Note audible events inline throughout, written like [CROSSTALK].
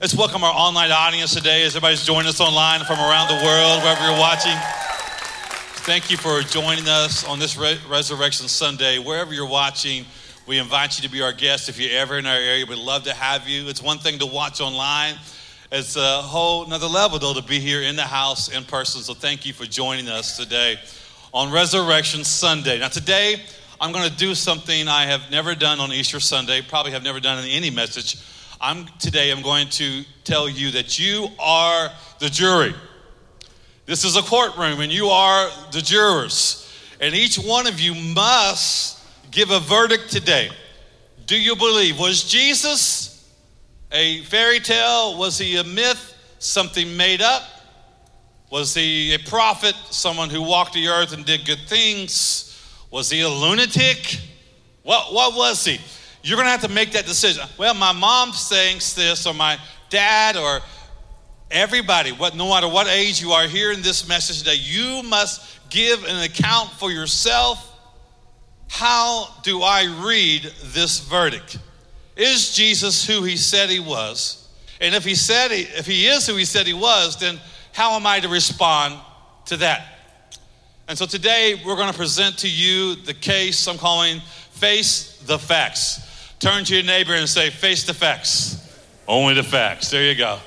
Let's welcome our online audience today as everybody's joining us online from around the world, wherever you're watching. Thank you for joining us on this Re- Resurrection Sunday. Wherever you're watching, we invite you to be our guest. If you're ever in our area, we'd love to have you. It's one thing to watch online, it's a whole another level, though, to be here in the house in person. So thank you for joining us today on Resurrection Sunday. Now, today, I'm going to do something I have never done on Easter Sunday, probably have never done in any message I'm today I'm going to tell you that you are the jury. This is a courtroom and you are the jurors. And each one of you must give a verdict today. Do you believe was Jesus a fairy tale? Was he a myth? Something made up? Was he a prophet, someone who walked the earth and did good things? Was he a lunatic? What, what was he? You're going to have to make that decision. Well, my mom thinks this, or my dad, or everybody, what, no matter what age you are hearing this message today, you must give an account for yourself. How do I read this verdict? Is Jesus who he said he was? And if he said he, if he is who he said he was, then how am I to respond to that? And so today we're going to present to you the case I'm calling Face the Facts. Turn to your neighbor and say, Face the facts. Only the facts. There you go.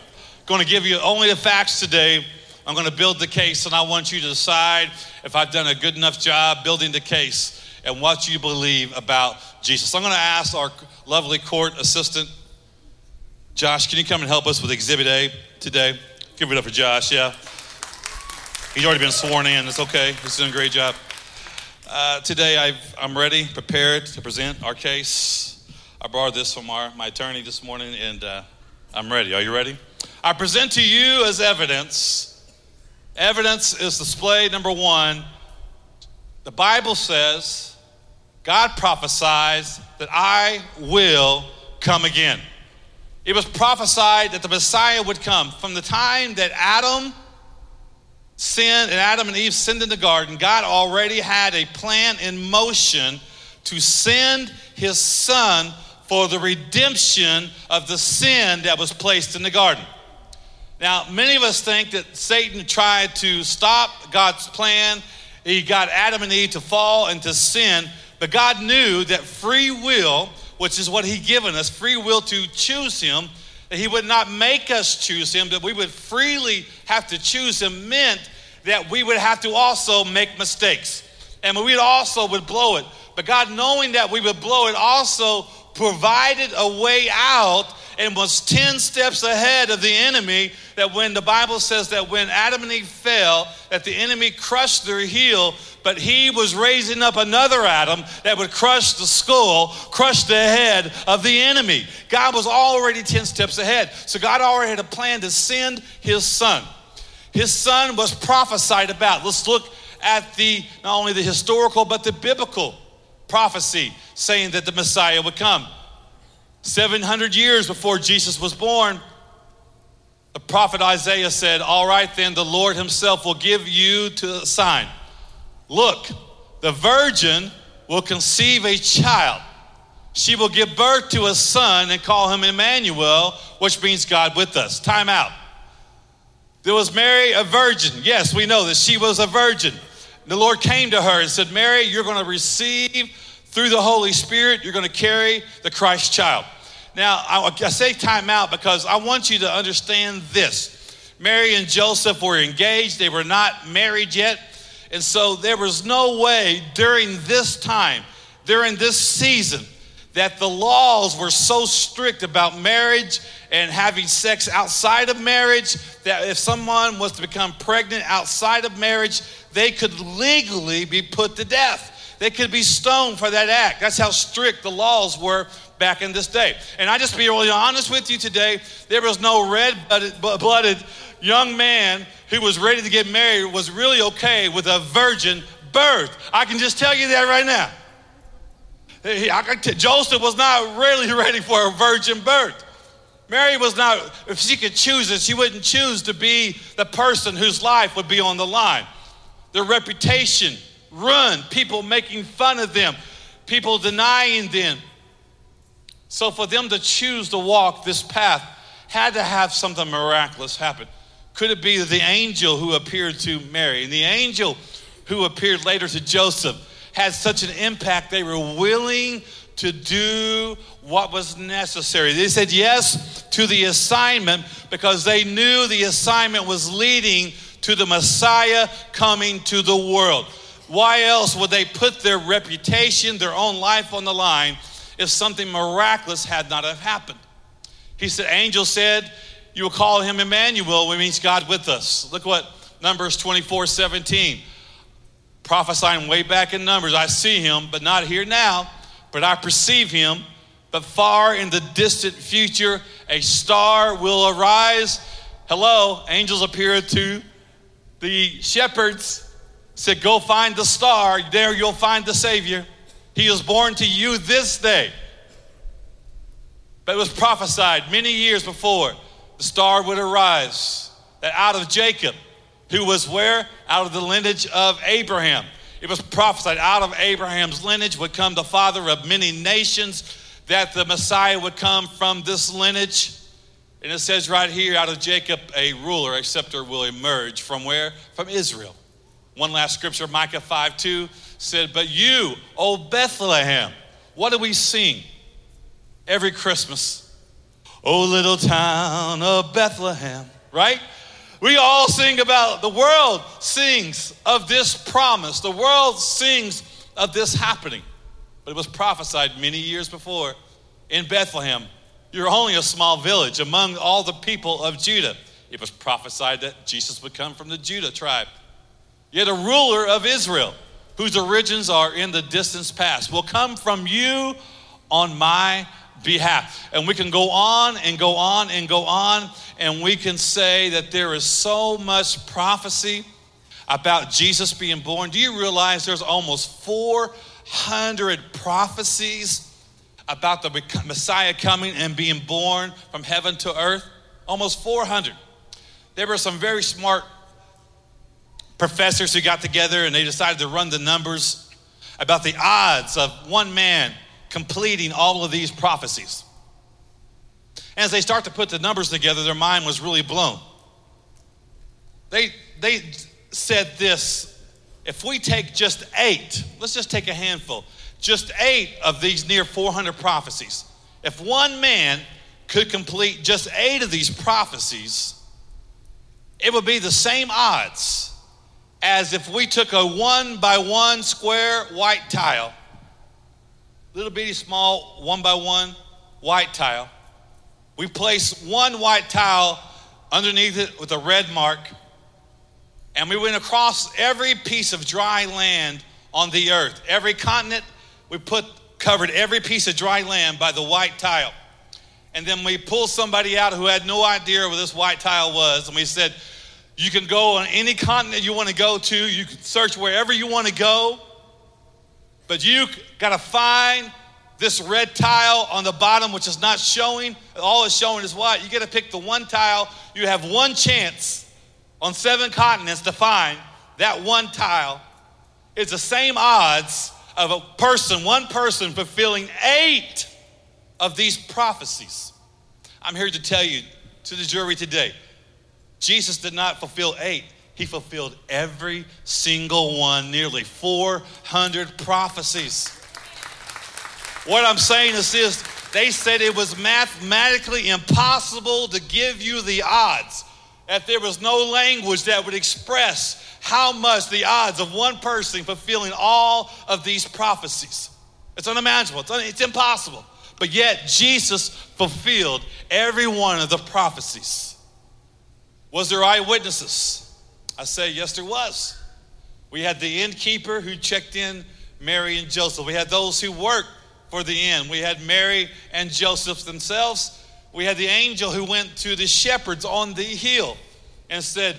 Going to give you only the facts today. I'm going to build the case, and I want you to decide if I've done a good enough job building the case and what you believe about Jesus. I'm going to ask our lovely court assistant, Josh, can you come and help us with Exhibit A today? Give it up for Josh, yeah. He's already been sworn in. It's okay. He's doing a great job. Uh, today, i am ready, prepared to present our case. I borrowed this from our, my attorney this morning, and uh, I'm ready. Are you ready? I present to you as evidence. Evidence is displayed, number one. The Bible says, God prophesies that I will come again. It was prophesied that the Messiah would come. From the time that Adam sinned and Adam and Eve sinned in the garden, God already had a plan in motion to send his son for the redemption of the sin that was placed in the garden. Now, many of us think that Satan tried to stop God's plan. He got Adam and Eve to fall into sin, but God knew that free will, which is what He given us, free will to choose Him, that He would not make us choose Him, that we would freely have to choose Him, meant that we would have to also make mistakes. And we also would blow it. But God, knowing that we would blow it, also provided a way out and was 10 steps ahead of the enemy that when the bible says that when adam and eve fell that the enemy crushed their heel but he was raising up another adam that would crush the skull crush the head of the enemy. God was already 10 steps ahead. So god already had a plan to send his son. His son was prophesied about. Let's look at the not only the historical but the biblical prophecy saying that the Messiah would come. 700 years before Jesus was born, the prophet Isaiah said, All right, then the Lord himself will give you to a sign. Look, the virgin will conceive a child. She will give birth to a son and call him Emmanuel, which means God with us. Time out. There was Mary, a virgin. Yes, we know that she was a virgin. The Lord came to her and said, Mary, you're going to receive through the Holy Spirit, you're going to carry the Christ child. Now, I, say time out because I want you to understand this. Mary and Joseph were engaged, they were not married yet. And so there was no way during this time, during this season, that the laws were so strict about marriage and having sex outside of marriage that if someone was to become pregnant outside of marriage, they could legally be put to death. They could be stoned for that act. That's how strict the laws were back in this day. And I just be really honest with you today, there was no red blooded young man who was ready to get married was really okay with a virgin birth. I can just tell you that right now. Joseph was not really [LAUGHS] ready for a virgin birth. Mary was not, if she could choose it, she wouldn't choose to be the person whose life would be on the line. Their reputation, run, people making fun of them, people denying them. So for them to choose to walk this path had to have something miraculous happen. Could it be the angel who appeared to Mary? And the angel who appeared later to Joseph had such an impact, they were willing to do what was necessary. They said yes to the assignment because they knew the assignment was leading to the Messiah coming to the world. Why else would they put their reputation, their own life on the line if something miraculous had not have happened? He said, angel said, you will call him Emmanuel, which means God with us. Look what Numbers 24, 17. Prophesying way back in Numbers, I see him, but not here now but I perceive him. But far in the distant future, a star will arise. Hello, angels appear to the shepherds, said, Go find the star. There you'll find the Savior. He is born to you this day. But it was prophesied many years before the star would arise, that out of Jacob, who was where? Out of the lineage of Abraham it was prophesied out of Abraham's lineage would come the father of many nations, that the Messiah would come from this lineage. And it says right here, out of Jacob, a ruler, a scepter will emerge. From where? From Israel. One last scripture, Micah 5 2 said, But you, O Bethlehem, what do we sing every Christmas? O little town of Bethlehem, right? We all sing about, the world sings of this promise. The world sings of this happening. But it was prophesied many years before in Bethlehem. You're only a small village among all the people of Judah. It was prophesied that Jesus would come from the Judah tribe. Yet a ruler of Israel, whose origins are in the distance past, will come from you on my behalf. And we can go on and go on and go on, and we can say that there is so much prophecy about Jesus being born. Do you realize there's almost 400 prophecies about the Messiah coming and being born from heaven to earth? Almost 400. There were some very smart professors who got together and they decided to run the numbers about the odds of one man completing all of these prophecies. As they start to put the numbers together, their mind was really blown. They, they said this if we take just eight, let's just take a handful, just eight of these near 400 prophecies, if one man could complete just eight of these prophecies, it would be the same odds as if we took a one by one square white tile little bitty small one by one white tile. We place one white tile underneath it with a red mark, and we went across every piece of dry land on the earth. Every continent, we put covered every piece of dry land by the white tile. And then we pulled somebody out who had no idea where this white tile was, and we said, You can go on any continent you want to go to, you can search wherever you want to go. But you got to find this red tile on the bottom, which is not showing. All it's showing is white. You got to pick the one tile. You have one chance on seven continents to find that one tile. It's the same odds of a person, one person, fulfilling eight of these prophecies. I'm here to tell you to the jury today Jesus did not fulfill eight, he fulfilled every single one, nearly 400 prophecies. What I'm saying is this they said it was mathematically impossible to give you the odds, that there was no language that would express how much the odds of one person fulfilling all of these prophecies. It's unimaginable, it's, un- it's impossible. But yet, Jesus fulfilled every one of the prophecies. Was there eyewitnesses? I say, yes, there was. We had the innkeeper who checked in Mary and Joseph. We had those who worked for the inn. We had Mary and Joseph themselves. We had the angel who went to the shepherds on the hill and said,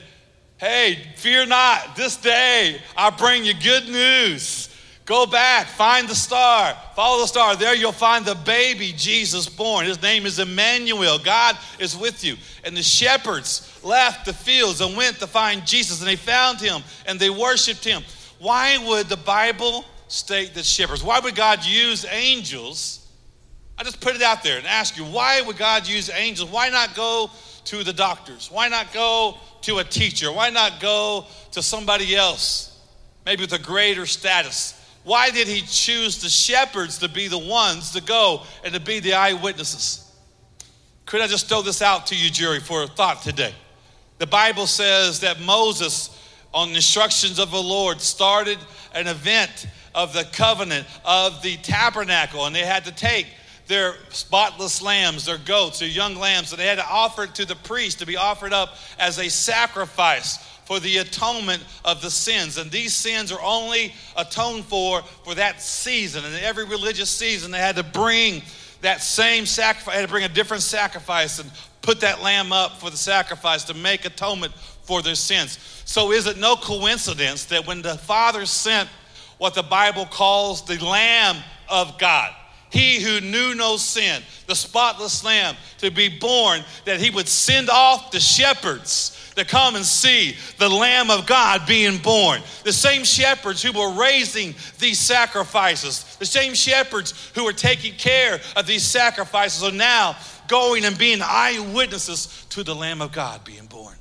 Hey, fear not, this day I bring you good news. Go back, find the star, follow the star. There you'll find the baby Jesus born. His name is Emmanuel. God is with you. And the shepherds left the fields and went to find Jesus, and they found him and they worshiped him. Why would the Bible state that shepherds? Why would God use angels I just put it out there and ask you, why would God use angels? Why not go to the doctors? Why not go to a teacher? Why not go to somebody else, maybe with a greater status? Why did he choose the shepherds to be the ones to go and to be the eyewitnesses? Could I just throw this out to you, jury, for a thought today? The Bible says that Moses, on the instructions of the Lord, started an event of the covenant of the tabernacle, and they had to take their spotless lambs, their goats, their young lambs, and they had to offer it to the priest to be offered up as a sacrifice for the atonement of the sins. And these sins are only atoned for for that season. And every religious season, they had to bring that same sacrifice, had to bring a different sacrifice and put that lamb up for the sacrifice to make atonement for their sins. So is it no coincidence that when the Father sent what the Bible calls the Lamb of God, he who knew no sin, the spotless lamb, to be born, that he would send off the shepherds to come and see the Lamb of God being born. The same shepherds who were raising these sacrifices, the same shepherds who were taking care of these sacrifices are now going and being eyewitnesses to the Lamb of God being born.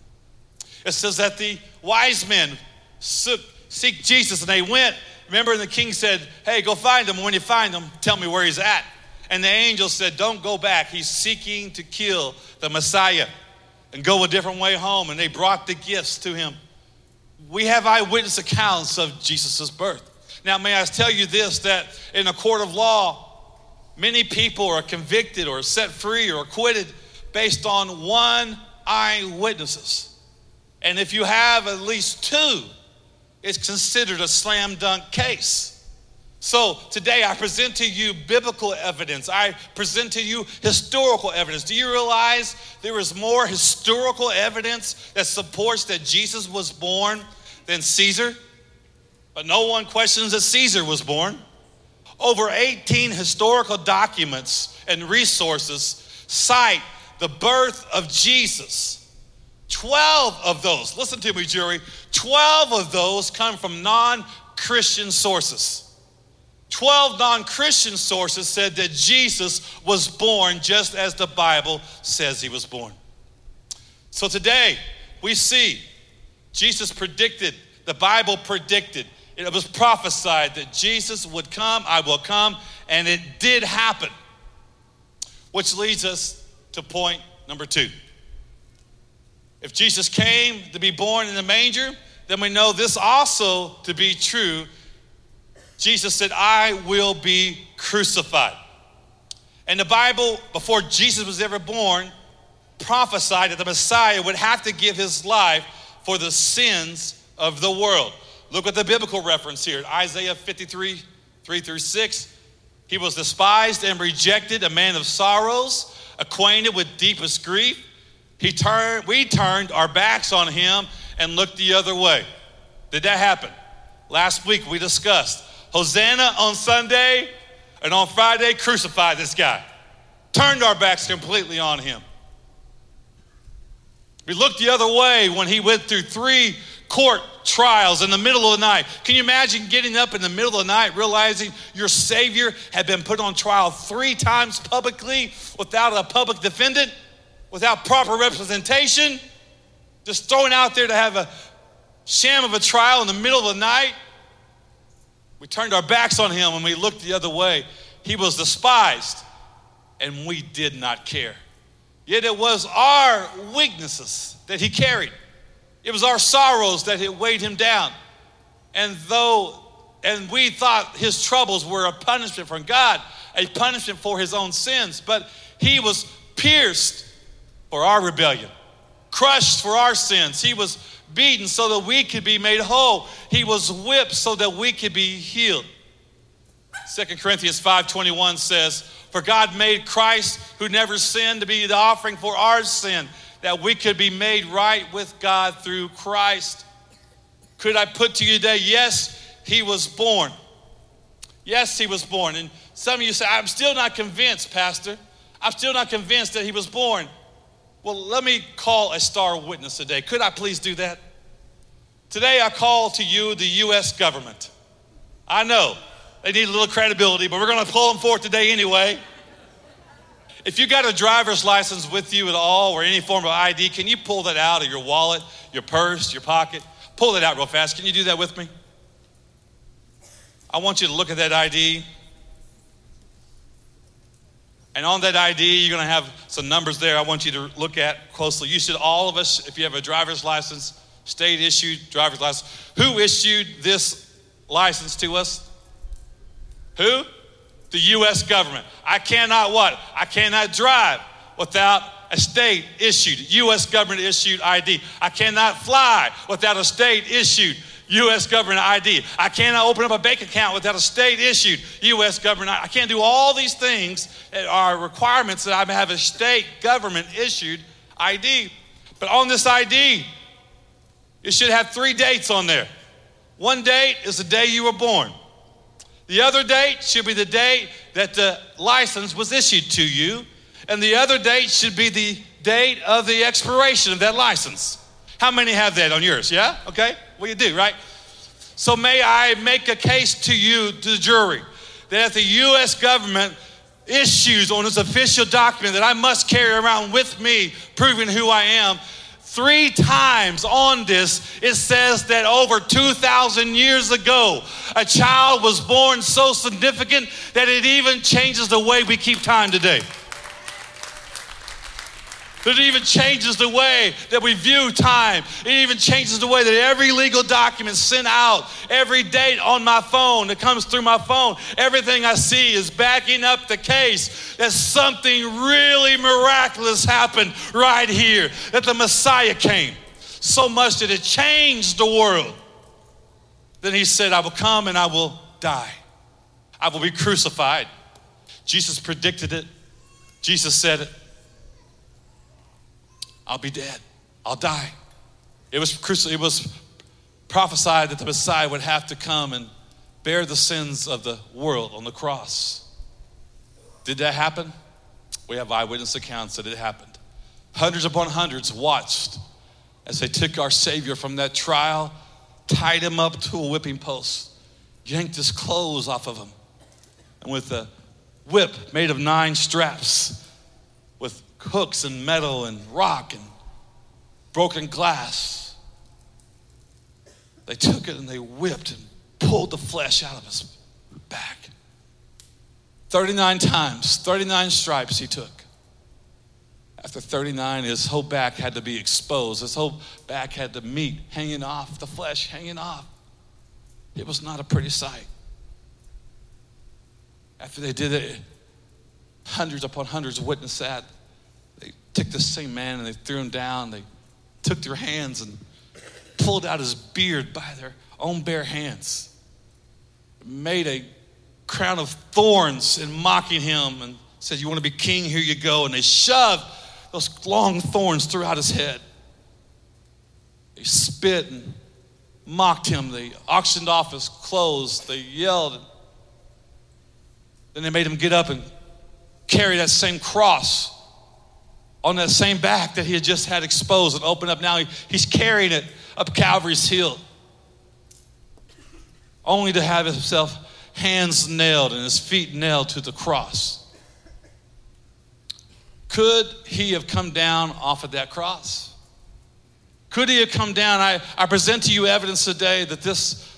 It says that the wise men seek Jesus and they went Remember, the king said, Hey, go find him. When you find him, tell me where he's at. And the angel said, Don't go back. He's seeking to kill the Messiah and go a different way home. And they brought the gifts to him. We have eyewitness accounts of Jesus' birth. Now, may I tell you this that in a court of law, many people are convicted or set free or acquitted based on one eyewitnesses. And if you have at least two, is considered a slam dunk case. So today I present to you biblical evidence. I present to you historical evidence. Do you realize there is more historical evidence that supports that Jesus was born than Caesar? But no one questions that Caesar was born. Over 18 historical documents and resources cite the birth of Jesus 12 of those, listen to me, jury, 12 of those come from non Christian sources. 12 non Christian sources said that Jesus was born just as the Bible says he was born. So today, we see Jesus predicted, the Bible predicted, it was prophesied that Jesus would come, I will come, and it did happen. Which leads us to point number two. If Jesus came to be born in the manger, then we know this also to be true. Jesus said, I will be crucified. And the Bible, before Jesus was ever born, prophesied that the Messiah would have to give his life for the sins of the world. Look at the biblical reference here Isaiah 53 3 through 6. He was despised and rejected, a man of sorrows, acquainted with deepest grief. He turned, we turned our backs on him and looked the other way. Did that happen? Last week we discussed Hosanna on Sunday and on Friday, crucify this guy. Turned our backs completely on him. We looked the other way when he went through three court trials in the middle of the night. Can you imagine getting up in the middle of the night realizing your Savior had been put on trial three times publicly without a public defendant? Without proper representation, just thrown out there to have a sham of a trial in the middle of the night. We turned our backs on him and we looked the other way. He was despised, and we did not care. Yet it was our weaknesses that he carried. It was our sorrows that had weighed him down. And though, and we thought his troubles were a punishment from God, a punishment for his own sins, but he was pierced for our rebellion, crushed for our sins. He was beaten so that we could be made whole. He was whipped so that we could be healed. 2 Corinthians 5:21 says, "For God made Christ who never sinned to be the offering for our sin, that we could be made right with God through Christ." Could I put to you today, yes, he was born. Yes, he was born. And some of you say, I'm still not convinced, Pastor. I'm still not convinced that he was born. Well, let me call a star witness today. Could I please do that? Today, I call to you the U.S. government. I know they need a little credibility, but we're going to pull them forth today anyway. If you got a driver's license with you at all or any form of ID, can you pull that out of your wallet, your purse, your pocket? Pull it out real fast. Can you do that with me? I want you to look at that ID. And on that ID, you're going to have some numbers there I want you to look at closely. You should, all of us, if you have a driver's license, state issued driver's license, who issued this license to us? Who? The U.S. government. I cannot what? I cannot drive without a state issued, U.S. government issued ID. I cannot fly without a state issued U.S. government ID. I cannot open up a bank account without a state issued U.S. government. I can't do all these things that are requirements that I have a state government issued ID. But on this ID, it should have three dates on there. One date is the day you were born. The other date should be the date that the license was issued to you. And the other date should be the date of the expiration of that license. How many have that on yours? Yeah? Okay. Well, you do, right? So may I make a case to you, to the jury, that if the U.S. government issues on its official document that I must carry around with me, proving who I am, three times on this, it says that over 2,000 years ago, a child was born so significant that it even changes the way we keep time today. It even changes the way that we view time. It even changes the way that every legal document sent out, every date on my phone that comes through my phone, everything I see is backing up the case that something really miraculous happened right here, that the Messiah came. So much that it changed the world. Then he said, I will come and I will die. I will be crucified. Jesus predicted it. Jesus said it. I'll be dead. I'll die. It was, it was prophesied that the Messiah would have to come and bear the sins of the world on the cross. Did that happen? We have eyewitness accounts that it happened. Hundreds upon hundreds watched as they took our Savior from that trial, tied him up to a whipping post, yanked his clothes off of him, and with a whip made of nine straps, hooks and metal and rock and broken glass. They took it and they whipped and pulled the flesh out of his back. 39 times, 39 stripes he took. After 39, his whole back had to be exposed. His whole back had the meat hanging off, the flesh hanging off. It was not a pretty sight. After they did it, hundreds upon hundreds witnessed that took the same man and they threw him down. They took their hands and pulled out his beard by their own bare hands, made a crown of thorns in mocking him and said, You want to be king? Here you go. And they shoved those long thorns throughout his head. They spit and mocked him. They auctioned off his clothes. They yelled. Then they made him get up and carry that same cross on that same back that he had just had exposed and opened up. Now he, he's carrying it up Calvary's hill, only to have himself hands nailed and his feet nailed to the cross. Could he have come down off of that cross? Could he have come down? I, I present to you evidence today that this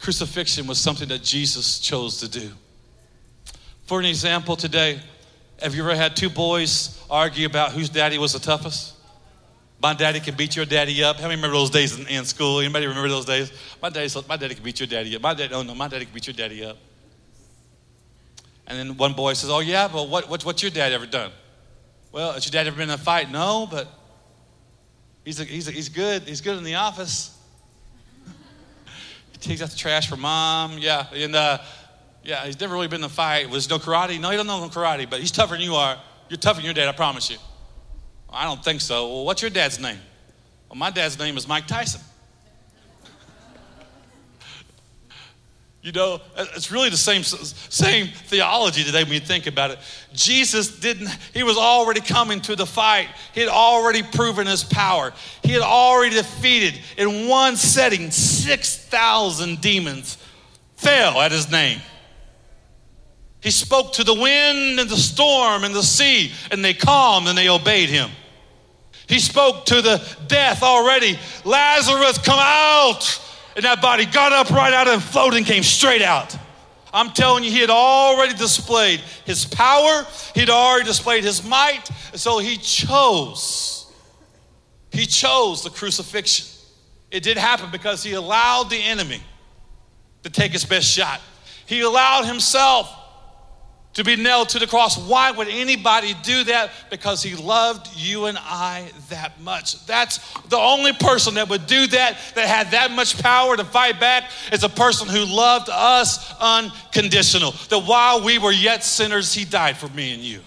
crucifixion was something that Jesus chose to do. For an example, today, have you ever had two boys argue about whose daddy was the toughest? My daddy can beat your daddy up. How many remember those days in, in school? Anybody remember those days? My daddy, my daddy can beat your daddy up. My daddy, oh no, my daddy can beat your daddy up. And then one boy says, "Oh yeah, but what, what what's your dad ever done?" Well, has your dad ever been in a fight? No, but he's a, he's a, he's good. He's good in the office. [LAUGHS] he takes out the trash for mom. Yeah, and uh, yeah, he's never really been in a fight. Was no karate? No, he don't know no karate, but he's tougher than you are. You're tougher than your dad, I promise you. I don't think so. Well, what's your dad's name? Well, my dad's name is Mike Tyson. You know, it's really the same, same theology today when you think about it. Jesus didn't, he was already coming to the fight. He had already proven his power. He had already defeated in one setting 6,000 demons, fell at his name. He spoke to the wind and the storm and the sea, and they calmed and they obeyed him. He spoke to the death already. Lazarus, come out! And that body got up right out of and floated and came straight out. I'm telling you, he had already displayed his power, he'd already displayed his might, and so he chose. He chose the crucifixion. It did happen because he allowed the enemy to take his best shot. He allowed himself to be nailed to the cross. Why would anybody do that? Because he loved you and I that much. That's the only person that would do that, that had that much power to fight back, is a person who loved us unconditional. That while we were yet sinners, he died for me and you.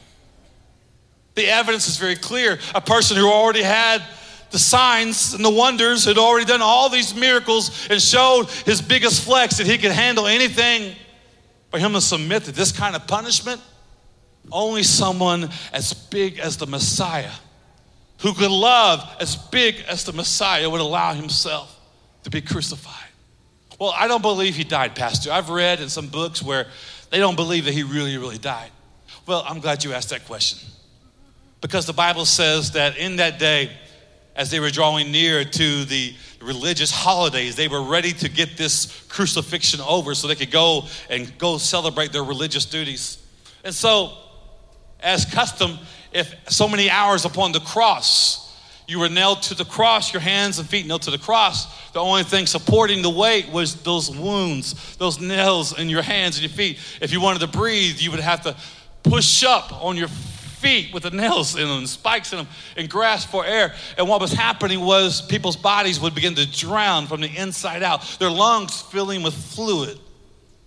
The evidence is very clear. A person who already had the signs and the wonders, had already done all these miracles and showed his biggest flex that he could handle anything. For him to submit to this kind of punishment, only someone as big as the Messiah, who could love as big as the Messiah, would allow himself to be crucified. Well, I don't believe he died, Pastor. I've read in some books where they don't believe that he really, really died. Well, I'm glad you asked that question. Because the Bible says that in that day, as they were drawing near to the religious holidays. They were ready to get this crucifixion over so they could go and go celebrate their religious duties. And so, as custom, if so many hours upon the cross, you were nailed to the cross, your hands and feet nailed to the cross. The only thing supporting the weight was those wounds, those nails in your hands and your feet. If you wanted to breathe, you would have to push up on your feet with the nails in them, and spikes in them, and grasp for air. And what was happening was people's bodies would begin to drown from the inside out, their lungs filling with fluid,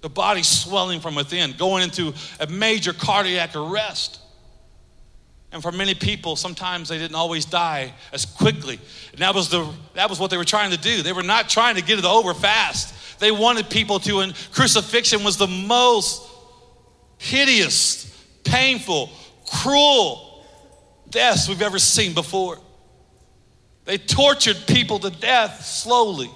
the body swelling from within, going into a major cardiac arrest. And for many people, sometimes they didn't always die as quickly. And that was, the, that was what they were trying to do. They were not trying to get it over fast. They wanted people to, and crucifixion was the most hideous, painful, cruel deaths we've ever seen before. They tortured people to death slowly.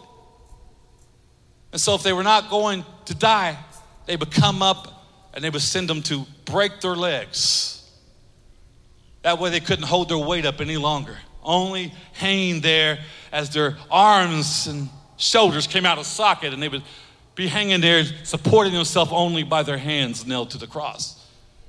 And so, if they were not going to die, they would come up and they would send them to break their legs. That way, they couldn't hold their weight up any longer, only hanging there as their arms and shoulders came out of socket, and they would be hanging there, supporting themselves only by their hands nailed to the cross.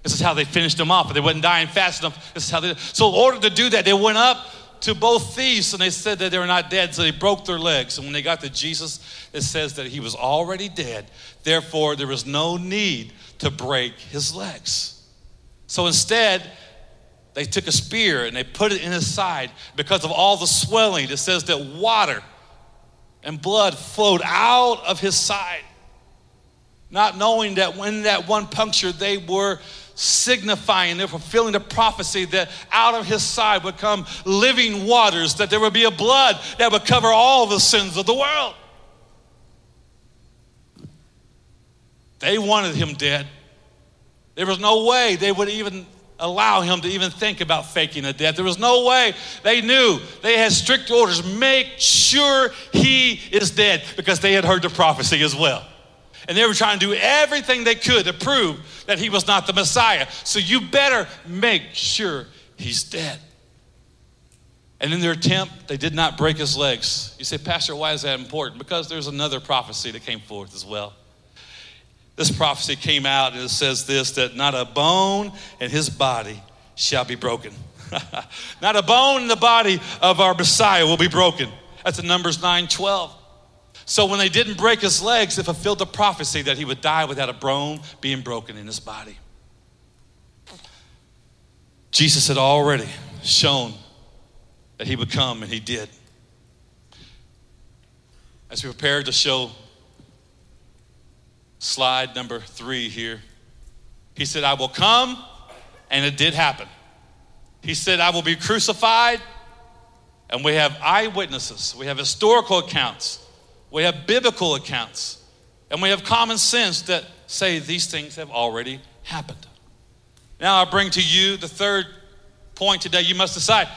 This is how they finished them off. But they wasn't dying fast enough. This is how they. So in order to do that, they went up to both thieves and they said that they were not dead, so they broke their legs. And when they got to Jesus, it says that he was already dead. Therefore, there was no need to break his legs. So instead, they took a spear and they put it in his side because of all the swelling. It says that water and blood flowed out of his side, not knowing that when that one puncture, they were signifying, they're fulfilling the prophecy that out of his side would come living waters, that there would be a blood that would cover all the sins of the world. They wanted him dead. There was no way they would even allow him to even think about faking a death. There was no way. They knew. They had strict orders. Make sure he is dead because they had heard the prophecy as well. And they were trying to do everything they could to prove that he was not the Messiah. So you better make sure he's dead. And in their attempt, they did not break his legs. You say, Pastor, why is that important? Because there's another prophecy that came forth as well. This prophecy came out and it says this that not a bone in his body shall be broken. [LAUGHS] not a bone in the body of our Messiah will be broken. That's in Numbers 9 12. So when they didn't break his legs, it fulfilled the prophecy that he would die without a bone being broken in his body. Jesus had already shown that he would come, and he did. As we prepare to show slide number three here, he said, I will come, and it did happen. He said, I will be crucified, and we have eyewitnesses, we have historical accounts we have biblical accounts, and we have common sense that say these things have already happened. Now I bring to you the third point today. You must decide.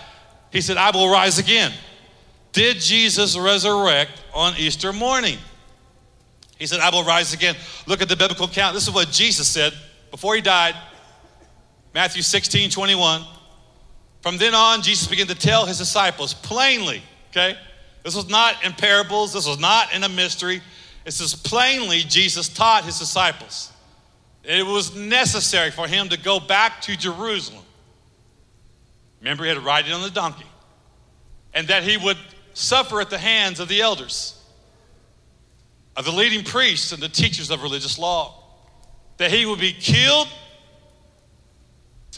He said, I will rise again. Did Jesus resurrect on Easter morning? He said, I will rise again. Look at the biblical account. This is what Jesus said before he died, Matthew 16, 21. From then on, Jesus began to tell his disciples plainly, okay? This was not in parables, this was not in a mystery. This is plainly Jesus taught his disciples. It was necessary for him to go back to Jerusalem. Remember, he had to ride it on the donkey. And that he would suffer at the hands of the elders, of the leading priests, and the teachers of religious law. That he would be killed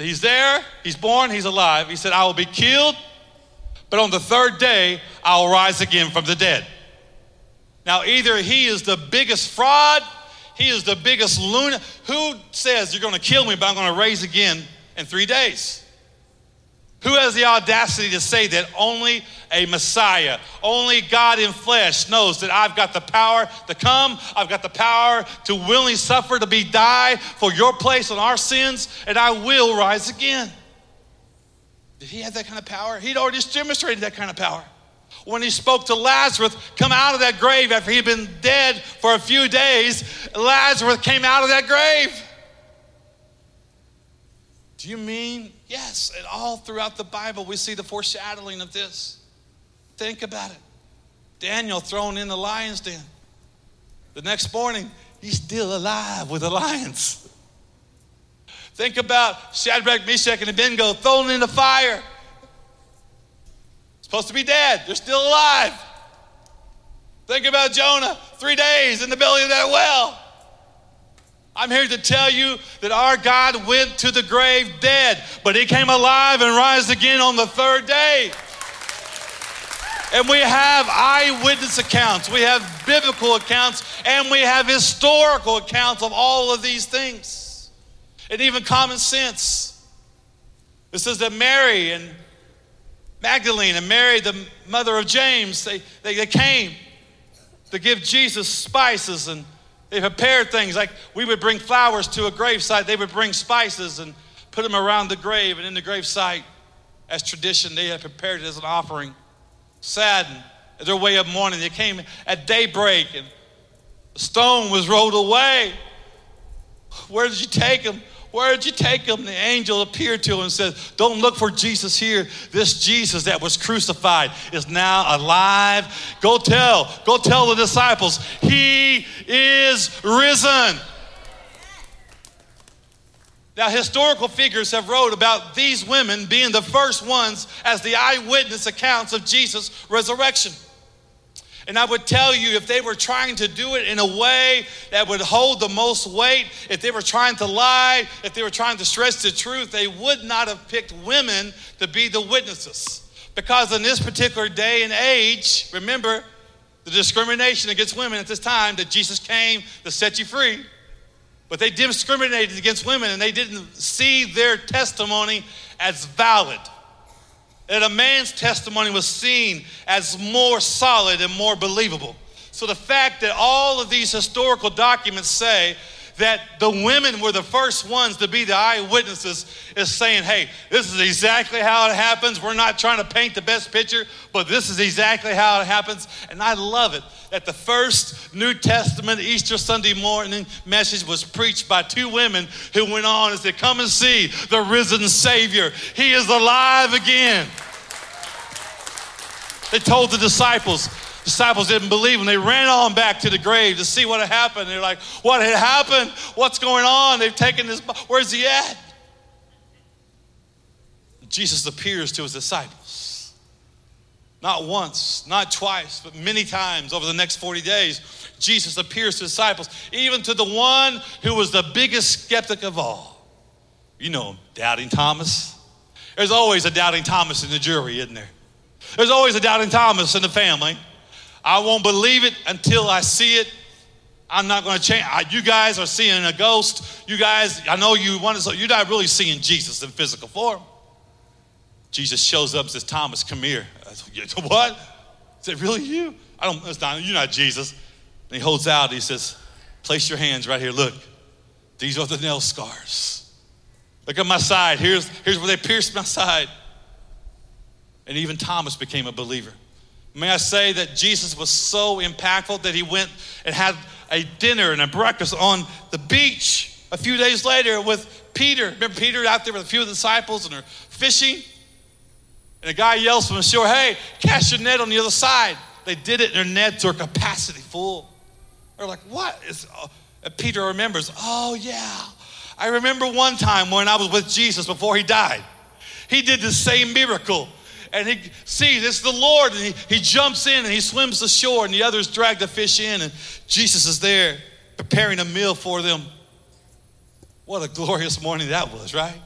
so he's there, he's born, he's alive. He said, I will be killed, but on the third day, I will rise again from the dead. Now, either he is the biggest fraud, he is the biggest lunatic. Who says you're going to kill me, but I'm going to raise again in three days? Who has the audacity to say that only a Messiah, only God in flesh knows that I've got the power to come, I've got the power to willingly suffer, to be die for your place on our sins, and I will rise again? Did he have that kind of power? He'd already demonstrated that kind of power. When he spoke to Lazarus, come out of that grave after he'd been dead for a few days, Lazarus came out of that grave. Do you mean? Yes, and all throughout the Bible we see the foreshadowing of this. Think about it. Daniel thrown in the lion's den. The next morning, he's still alive with the lions. Think about Shadrach, Meshach, and Abednego thrown in the fire. Supposed to be dead, they're still alive. Think about Jonah, three days in the belly of that well. I'm here to tell you that our God went to the grave dead, but he came alive and rise again on the third day. And we have eyewitness accounts, we have biblical accounts, and we have historical accounts of all of these things. And even common sense. It says that Mary and Magdalene and Mary, the mother of James, they, they, they came to give Jesus spices and they prepared things like we would bring flowers to a gravesite, they would bring spices and put them around the grave and in the gravesite. As tradition, they had prepared it as an offering. Saddened at their way of mourning, they came at daybreak and the stone was rolled away. Where did you take them? Where did you take him? The angel appeared to him and said, Don't look for Jesus here. This Jesus that was crucified is now alive. Go tell, go tell the disciples, He is risen. Now, historical figures have wrote about these women being the first ones as the eyewitness accounts of Jesus' resurrection. And I would tell you, if they were trying to do it in a way that would hold the most weight, if they were trying to lie, if they were trying to stretch the truth, they would not have picked women to be the witnesses. Because in this particular day and age, remember the discrimination against women at this time that Jesus came to set you free. But they discriminated against women and they didn't see their testimony as valid that a man's testimony was seen as more solid and more believable. So the fact that all of these historical documents say that the women were the first ones to be the eyewitnesses is saying, hey, this is exactly how it happens. We're not trying to paint the best picture, but this is exactly how it happens. And I love it that the first New Testament Easter Sunday morning message was preached by two women who went on and said, Come and see the risen Savior. He is alive again. They told the disciples, disciples didn't believe them. They ran on back to the grave to see what had happened. They're like, What had happened? What's going on? They've taken this, where's he at? Jesus appears to his disciples. Not once, not twice, but many times over the next 40 days, Jesus appears to disciples, even to the one who was the biggest skeptic of all. You know him, Doubting Thomas. There's always a Doubting Thomas in the jury, isn't there? There's always a Doubting Thomas in the family. I won't believe it until I see it. I'm not going to change. You guys are seeing a ghost. You guys, I know you want to, so you're not really seeing Jesus in physical form. Jesus shows up and says, Thomas, come here. Said, [LAUGHS] what? I really you? I don't, it's not, you're not Jesus. And he holds out, he says, place your hands right here. Look, these are the nail scars. Look at my side. Here's, here's where they pierced my side. And even Thomas became a believer. May I say that Jesus was so impactful that he went and had a dinner and a breakfast on the beach a few days later with Peter. Remember Peter out there with a few of the disciples and they're fishing? And a guy yells from the shore, Hey, cast your net on the other side. They did it, and their nets are capacity full. They're like, What? Is, uh, Peter remembers, Oh, yeah. I remember one time when I was with Jesus before he died. He did the same miracle. And he sees it's the Lord, and he, he jumps in and he swims the shore, and the others drag the fish in, and Jesus is there preparing a meal for them. What a glorious morning that was, right?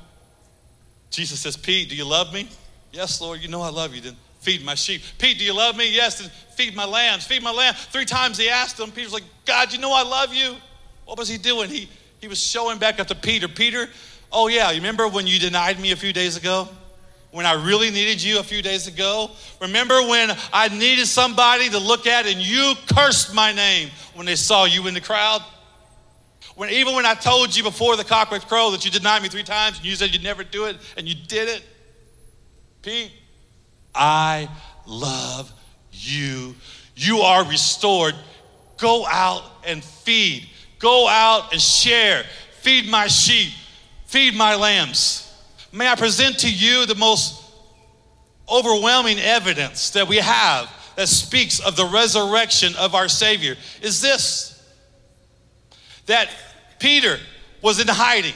Jesus says, Pete, do you love me? Yes, Lord, you know I love you. Then feed my sheep. Pete, do you love me? Yes, then feed my lambs. Feed my lamb. Three times he asked him. Peter's like, God, you know I love you. What was he doing? He, he was showing back up to Peter. Peter, oh yeah, you remember when you denied me a few days ago? When I really needed you a few days ago? Remember when I needed somebody to look at and you cursed my name when they saw you in the crowd? When even when I told you before the cockroach crow that you denied me three times and you said you'd never do it and you did it? Pete, I love you. You are restored. Go out and feed. Go out and share. Feed my sheep. Feed my lambs. May I present to you the most overwhelming evidence that we have that speaks of the resurrection of our Savior is this that Peter was in hiding.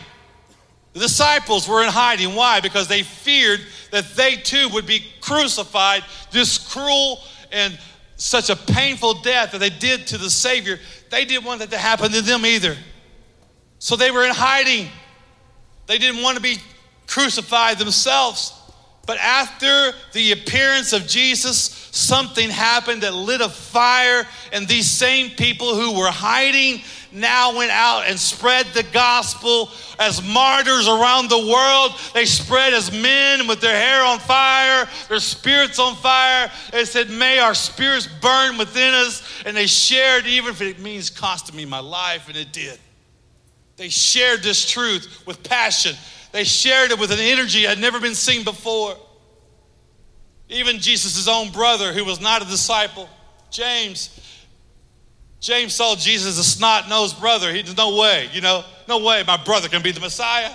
The disciples were in hiding. Why? Because they feared that they too would be crucified, this cruel and such a painful death that they did to the Savior. They didn't want that to happen to them either. So they were in hiding. They didn't want to be crucified themselves. But after the appearance of Jesus, something happened that lit a fire, and these same people who were hiding now went out and spread the gospel as martyrs around the world. They spread as men with their hair on fire, their spirits on fire. They said, May our spirits burn within us. And they shared, even if it means costing me my life, and it did. They shared this truth with passion. They shared it with an energy had never been seen before. Even Jesus' own brother, who was not a disciple, James, James saw Jesus as a snot nosed brother. He, no way, you know, no way my brother can be the Messiah.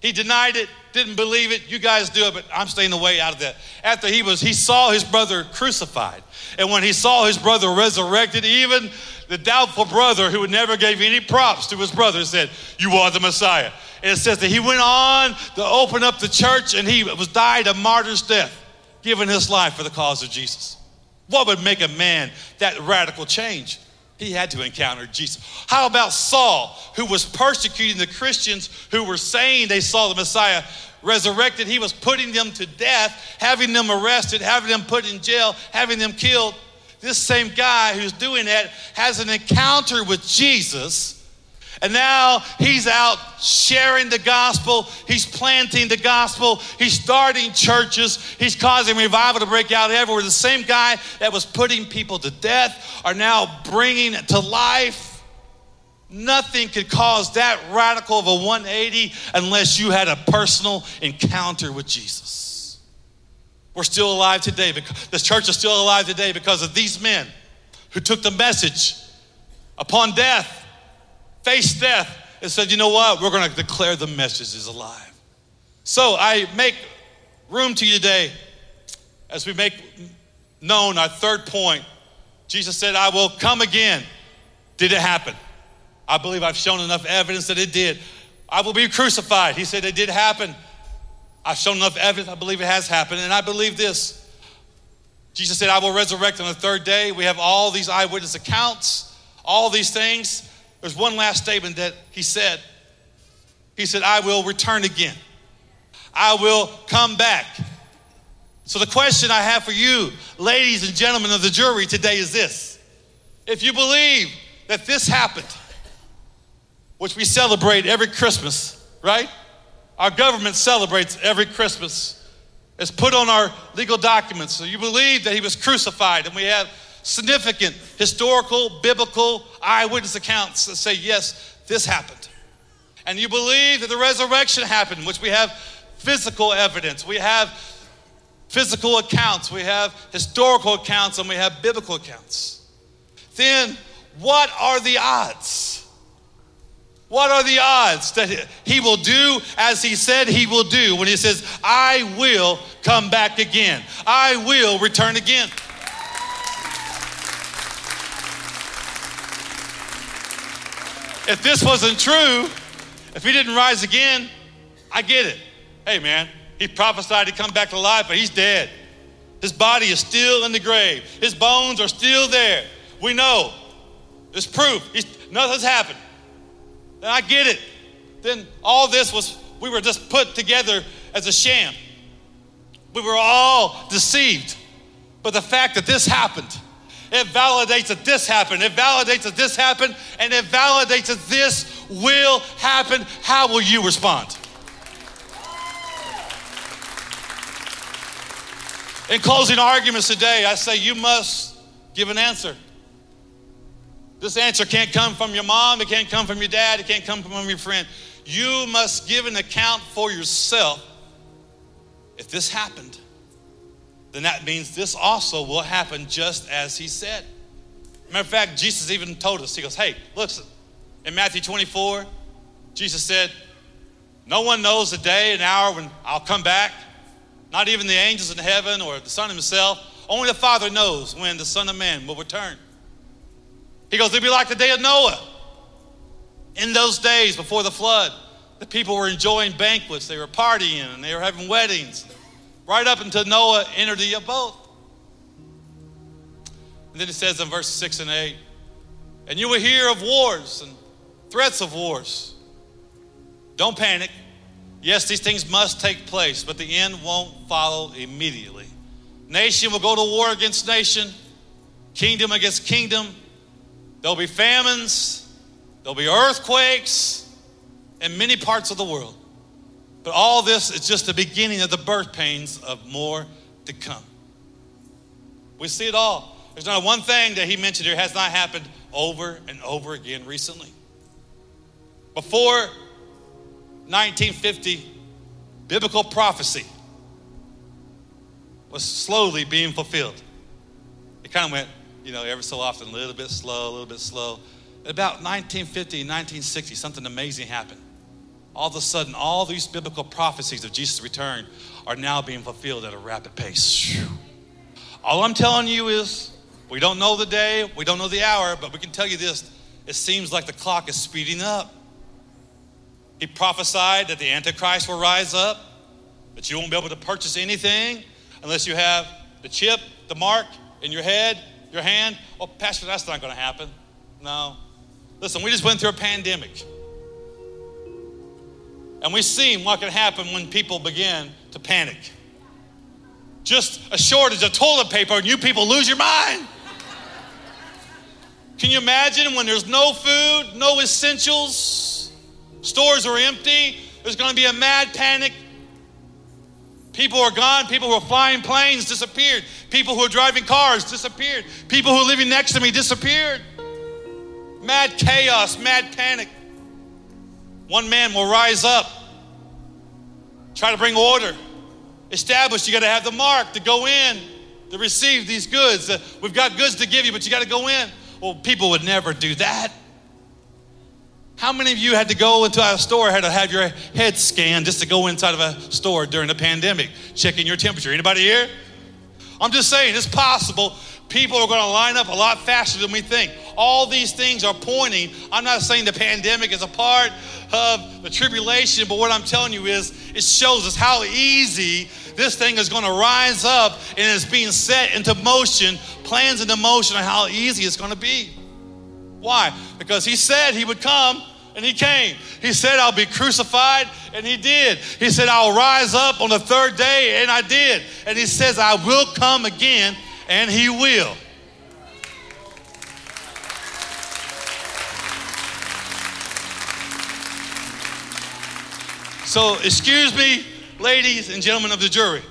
He denied it, didn't believe it. You guys do it, but I'm staying away out of that. After he was, he saw his brother crucified. And when he saw his brother resurrected, even the doubtful brother who never gave any props to his brother said, You are the Messiah. And it says that he went on to open up the church and he was died a martyr's death, giving his life for the cause of Jesus. What would make a man that radical change? He had to encounter Jesus. How about Saul, who was persecuting the Christians who were saying they saw the Messiah resurrected? He was putting them to death, having them arrested, having them put in jail, having them killed. This same guy who's doing that has an encounter with Jesus and now he's out sharing the gospel. He's planting the gospel. He's starting churches. He's causing revival to break out everywhere. The same guy that was putting people to death are now bringing to life. Nothing could cause that radical of a 180 unless you had a personal encounter with Jesus. We're still alive today. Because, this church is still alive today because of these men who took the message upon death faced death and said, you know what? We're going to declare the message is alive. So I make room to you today as we make known our third point. Jesus said, I will come again. Did it happen? I believe I've shown enough evidence that it did. I will be crucified. He said it did happen. I've shown enough evidence. I believe it has happened. And I believe this. Jesus said, I will resurrect on the third day. We have all these eyewitness accounts, all these things. There's one last statement that he said. He said, I will return again. I will come back. So, the question I have for you, ladies and gentlemen of the jury, today is this. If you believe that this happened, which we celebrate every Christmas, right? Our government celebrates every Christmas. It's put on our legal documents. So, you believe that he was crucified, and we have significant historical, biblical eyewitness accounts that say, yes, this happened. And you believe that the resurrection happened, which we have physical evidence, we have physical accounts, we have historical accounts, and we have biblical accounts. Then, what are the odds What are the odds that he will do as he said he will do when he says, I will come back again? I will return again. If this wasn't true, if he didn't rise again, I get it. Hey, man, he prophesied to come back to life, but he's dead. His body is still in the grave, his bones are still there. We know. There's proof. He's, nothing's happened. Then I get it. Then all this was, we were just put together as a sham. We were all deceived. But the fact that this happened, it validates that this happened. It validates that this happened, and it validates that this will happen. How will you respond? In closing arguments today, I say you must give an answer. This answer can't come from your mom, it can't come from your dad, it can't come from your friend. You must give an account for yourself. If this happened, then that means this also will happen just as he said. Matter of fact, Jesus even told us, He goes, Hey, listen, in Matthew 24, Jesus said, No one knows the day and hour when I'll come back, not even the angels in heaven or the Son himself. Only the Father knows when the Son of Man will return. He goes, It'll be like the day of Noah. In those days before the flood, the people were enjoying banquets, they were partying, and they were having weddings, right up until Noah entered the boat. And then it says in verse 6 and 8, and you will hear of wars and threats of wars. Don't panic. Yes, these things must take place, but the end won't follow immediately. Nation will go to war against nation, kingdom against kingdom, There'll be famines, there'll be earthquakes in many parts of the world. But all this is just the beginning of the birth pains of more to come. We see it all. There's not one thing that he mentioned here has not happened over and over again recently. Before 1950, biblical prophecy was slowly being fulfilled. It kind of went you know, every so often, a little bit slow, a little bit slow. About 1950, 1960, something amazing happened. All of a sudden, all these biblical prophecies of Jesus' return are now being fulfilled at a rapid pace. All I'm telling you is, we don't know the day, we don't know the hour, but we can tell you this it seems like the clock is speeding up. He prophesied that the Antichrist will rise up, that you won't be able to purchase anything unless you have the chip, the mark in your head, your hand? Oh, Pastor, that's not going to happen. No. Listen, we just went through a pandemic. And we've seen what can happen when people begin to panic. Just a shortage of toilet paper and you people lose your mind. Can you imagine when there's no food, no essentials, stores are empty, there's going to be a mad panic People are gone. People who are flying planes disappeared. People who are driving cars disappeared. People who are living next to me disappeared. Mad chaos, mad panic. One man will rise up, try to bring order. Establish, you got to have the mark to go in to receive these goods. Uh, we've got goods to give you, but you got to go in. Well, people would never do that. How many of you had to go into a store, had to have your head scanned just to go inside of a store during the pandemic, checking your temperature? Anybody here? I'm just saying, it's possible. People are going to line up a lot faster than we think. All these things are pointing. I'm not saying the pandemic is a part of the tribulation, but what I'm telling you is it shows us how easy this thing is going to rise up and it's being set into motion, plans into motion on how easy it's going to be. Why? Because he said he would come and he came. He said, I'll be crucified, and he did. He said, I'll rise up on the third day, and I did. And he says, I will come again, and he will. So, excuse me, ladies and gentlemen of the jury.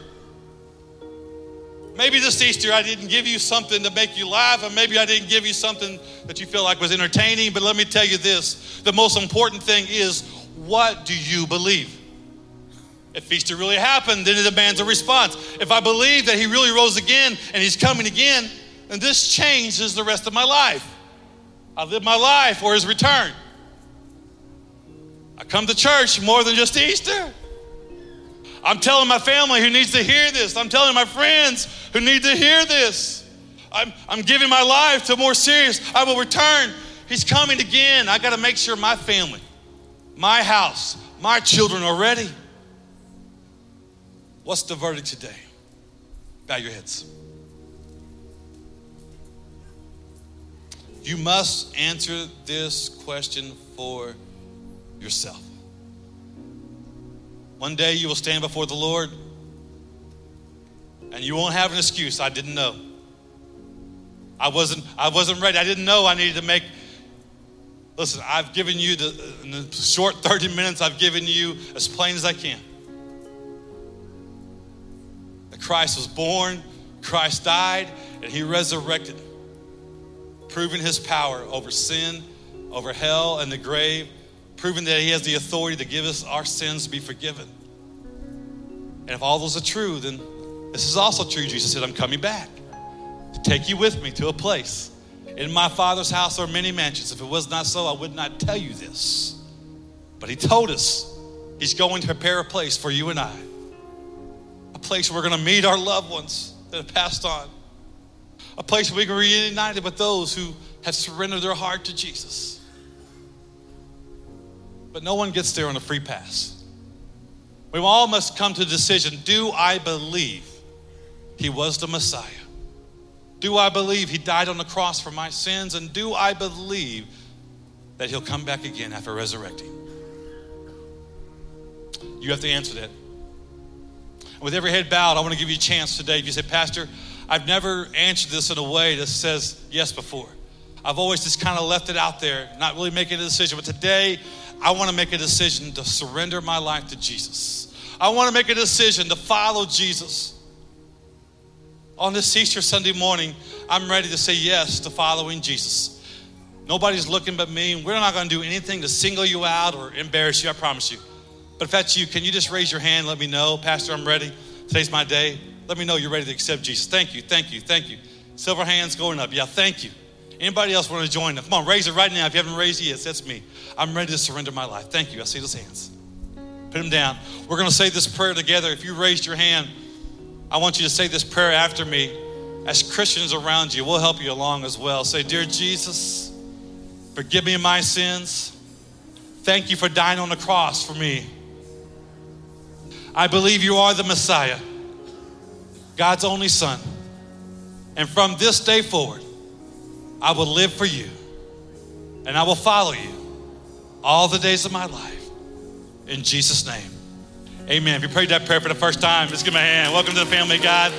Maybe this Easter I didn't give you something to make you laugh, and maybe I didn't give you something that you feel like was entertaining, but let me tell you this the most important thing is what do you believe? If Easter really happened, then it demands a response. If I believe that He really rose again and He's coming again, then this changes the rest of my life. I live my life for His return. I come to church more than just Easter. I'm telling my family who needs to hear this. I'm telling my friends who need to hear this. I'm, I'm giving my life to more serious. I will return. He's coming again. I got to make sure my family, my house, my children are ready. What's the verdict today? Bow your heads. You must answer this question for yourself. One day you will stand before the Lord and you won't have an excuse. I didn't know. I wasn't, I wasn't ready. I didn't know I needed to make. Listen, I've given you the, the short 30 minutes, I've given you as plain as I can. Christ was born, Christ died, and he resurrected, proving his power over sin, over hell, and the grave, proving that he has the authority to give us our sins to be forgiven. And if all those are true, then this is also true. Jesus said, I'm coming back to take you with me to a place. In my Father's house are many mansions. If it was not so, I would not tell you this. But He told us He's going to prepare a place for you and I, a place where we're going to meet our loved ones that have passed on, a place where we can be reunited with those who have surrendered their heart to Jesus. But no one gets there on a free pass. We all must come to the decision do I believe He was the Messiah? Do I believe he died on the cross for my sins? And do I believe that he'll come back again after resurrecting? You have to answer that. With every head bowed, I want to give you a chance today. If you say, Pastor, I've never answered this in a way that says yes before. I've always just kind of left it out there, not really making a decision. But today, I want to make a decision to surrender my life to Jesus. I want to make a decision to follow Jesus on this Easter Sunday morning, I'm ready to say yes to following Jesus. Nobody's looking but me. We're not going to do anything to single you out or embarrass you, I promise you. But if that's you, can you just raise your hand let me know? Pastor, I'm ready. Today's my day. Let me know you're ready to accept Jesus. Thank you, thank you, thank you. Silver hands going up. Yeah, thank you. Anybody else want to join? Come on, raise it right now. If you haven't raised it yet, that's me. I'm ready to surrender my life. Thank you. I see those hands. Put them down. We're going to say this prayer together. If you raised your hand, I want you to say this prayer after me. As Christians around you, we'll help you along as well. Say, Dear Jesus, forgive me my sins. Thank you for dying on the cross for me. I believe you are the Messiah, God's only Son. And from this day forward, I will live for you and I will follow you all the days of my life. In Jesus' name. Amen. If you prayed that prayer for the first time, just give me a hand. Welcome to the family, God.